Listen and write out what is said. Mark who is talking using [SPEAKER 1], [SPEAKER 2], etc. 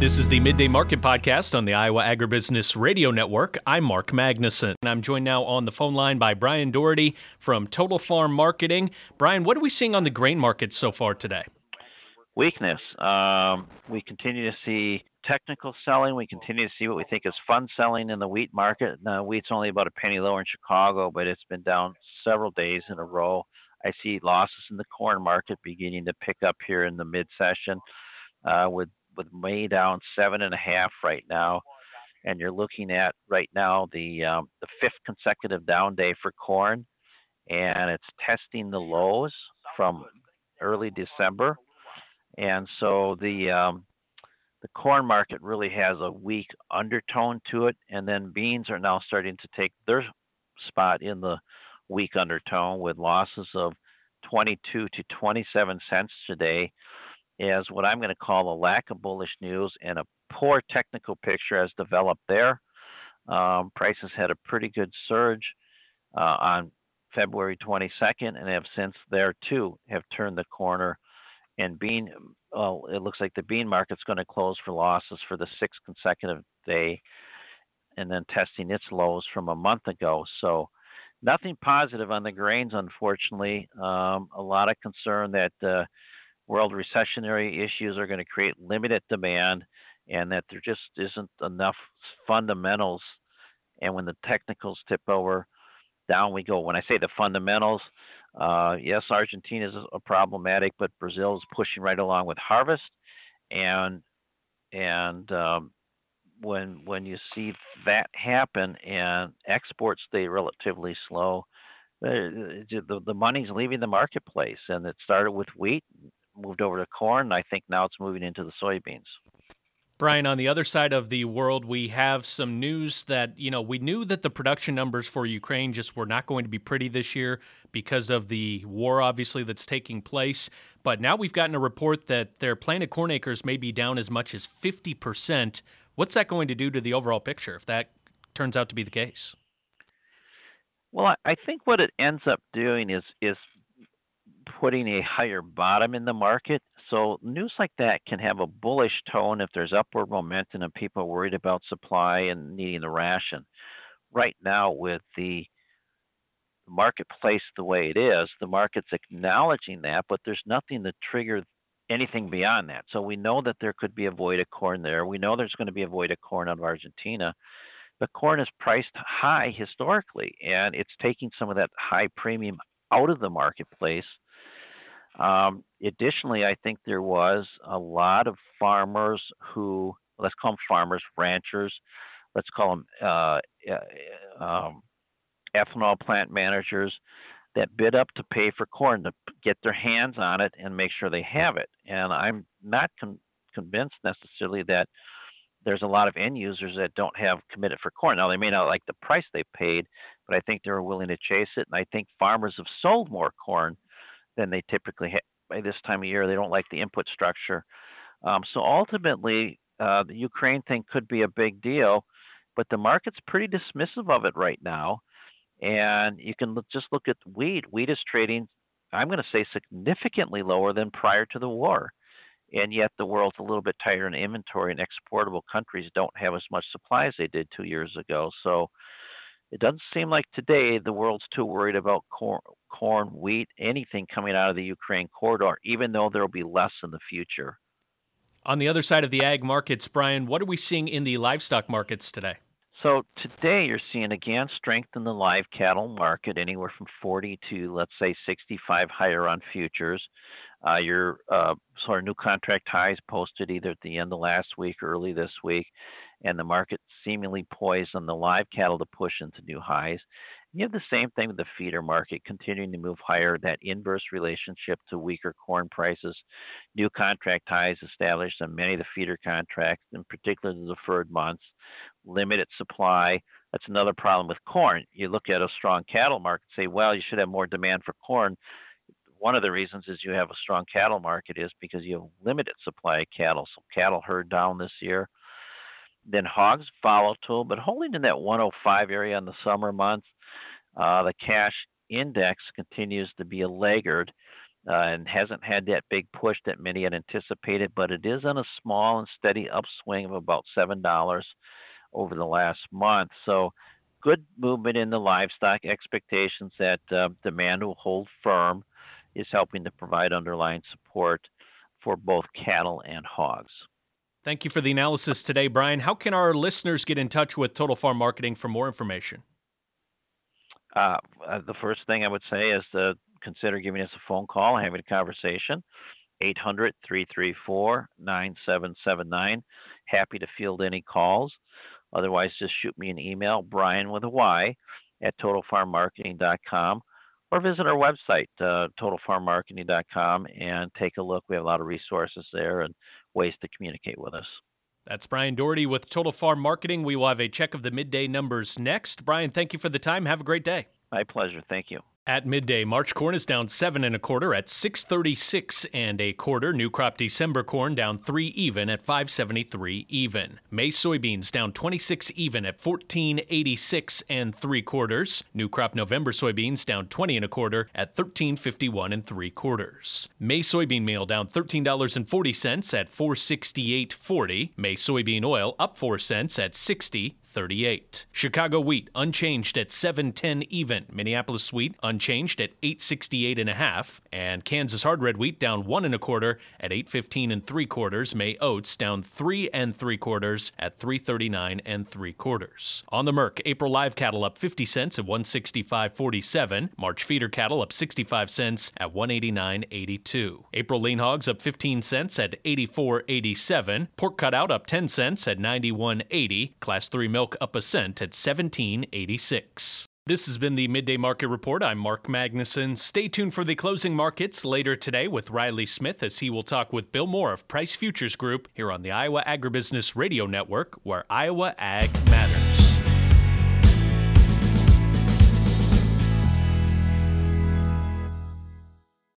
[SPEAKER 1] This is the Midday Market Podcast on the Iowa Agribusiness Radio Network. I'm Mark Magnuson, and I'm joined now on the phone line by Brian Doherty from Total Farm Marketing. Brian, what are we seeing on the grain market so far today?
[SPEAKER 2] Weakness. Um, we continue to see technical selling. We continue to see what we think is fund selling in the wheat market. Now, wheat's only about a penny lower in Chicago, but it's been down several days in a row. I see losses in the corn market beginning to pick up here in the mid session, uh, with with May down seven and a half right now, and you're looking at right now the um, the fifth consecutive down day for corn, and it's testing the lows from early December, and so the um, the corn market really has a weak undertone to it, and then beans are now starting to take their spot in the weak undertone with losses of 22 to 27 cents today as what I'm going to call a lack of bullish news and a poor technical picture has developed there. Um, prices had a pretty good surge uh, on February 22nd and have since there too have turned the corner. And bean, well, it looks like the bean market's going to close for losses for the sixth consecutive day, and then testing its lows from a month ago. So nothing positive on the grains, unfortunately. Um, a lot of concern that uh, world recessionary issues are going to create limited demand and that there just isn't enough fundamentals. And when the technicals tip over, down we go. When I say the fundamentals, uh, yes, Argentina is a problematic, but Brazil is pushing right along with harvest, and and um, when when you see that happen and exports stay relatively slow, the, the, the money's leaving the marketplace, and it started with wheat, moved over to corn. I think now it's moving into the soybeans.
[SPEAKER 1] Brian, on the other side of the world, we have some news that, you know, we knew that the production numbers for Ukraine just were not going to be pretty this year because of the war, obviously, that's taking place. But now we've gotten a report that their planted corn acres may be down as much as 50%. What's that going to do to the overall picture if that turns out to be the case?
[SPEAKER 2] Well, I think what it ends up doing is is putting a higher bottom in the market. So news like that can have a bullish tone if there's upward momentum and people are worried about supply and needing the ration. Right now, with the marketplace the way it is, the market's acknowledging that, but there's nothing to trigger anything beyond that. So we know that there could be a void of corn there. We know there's going to be a void of corn out of Argentina. But corn is priced high historically, and it's taking some of that high premium out of the marketplace um, additionally, I think there was a lot of farmers who, let's call them farmers, ranchers, let's call them uh, um, ethanol plant managers that bid up to pay for corn to get their hands on it and make sure they have it. And I'm not con- convinced necessarily that there's a lot of end users that don't have committed for corn. Now they may not like the price they paid, but I think they were willing to chase it. And I think farmers have sold more corn than they typically have by this time of year. They don't like the input structure. Um, so ultimately, uh, the Ukraine thing could be a big deal, but the market's pretty dismissive of it right now. And you can look, just look at wheat. Wheat is trading, I'm going to say, significantly lower than prior to the war. And yet the world's a little bit tighter in inventory, and exportable countries don't have as much supply as they did two years ago. So it doesn't seem like today the world's too worried about corn, corn, wheat, anything coming out of the Ukraine corridor, even though there will be less in the future.
[SPEAKER 1] On the other side of the ag markets, Brian, what are we seeing in the livestock markets today?
[SPEAKER 2] So today you're seeing again strength in the live cattle market, anywhere from 40 to let's say 65 higher on futures. Uh, your uh, sort of new contract highs posted either at the end of last week or early this week, and the market seemingly poised on the live cattle to push into new highs. You have the same thing with the feeder market continuing to move higher, that inverse relationship to weaker corn prices. New contract highs established on many of the feeder contracts, in particular the deferred months, limited supply. That's another problem with corn. You look at a strong cattle market, say, well, you should have more demand for corn. One of the reasons is you have a strong cattle market is because you have limited supply of cattle. So cattle herd down this year. Then hogs volatile, but holding in that 105 area in the summer months. Uh, the cash index continues to be a laggard, uh, and hasn't had that big push that many had anticipated, but it is on a small and steady upswing of about $7 over the last month. So, good movement in the livestock. Expectations that uh, demand will hold firm is helping to provide underlying support for both cattle and hogs.
[SPEAKER 1] Thank you for the analysis today, Brian. How can our listeners get in touch with Total Farm Marketing for more information?
[SPEAKER 2] Uh, uh the first thing I would say is to consider giving us a phone call and having a conversation. 800 334 9779. Happy to field any calls. Otherwise, just shoot me an email, Brian with a Y, at totalfarmmarketing.com, or visit our website, uh, totalfarmmarketing.com, and take a look. We have a lot of resources there and ways to communicate with us.
[SPEAKER 1] That's Brian Doherty with Total Farm Marketing. We will have a check of the midday numbers next. Brian, thank you for the time. Have a great day.
[SPEAKER 2] My pleasure. Thank you.
[SPEAKER 1] At midday, March corn is down seven and a quarter at 636 and a quarter. New crop December corn down three even at 573 even. May soybeans down 26 even at 1486 and three quarters. New crop November soybeans down 20 and a quarter at 1351 and three quarters. May soybean meal down $13.40 at 468.40. May soybean oil up 4 cents at 60.38. Chicago wheat unchanged at 710 even. Minneapolis wheat unchanged at 868 and a half, and Kansas hard red wheat down one and a quarter at 815 and three quarters. May oats down three and three quarters at 339 and three quarters. On the Merc, April live cattle up 50 cents at 165.47. March feeder cattle up 65 cents at 189.82. April lean hogs up 15 cents at 84.87. Pork cutout up 10 cents at 91.80. Class 3 milk milk up a cent at 17.86. This has been the Midday Market Report. I'm Mark Magnuson. Stay tuned for the closing markets later today with Riley Smith as he will talk with Bill Moore of Price Futures Group here on the Iowa Agribusiness Radio Network, where Iowa Ag matters.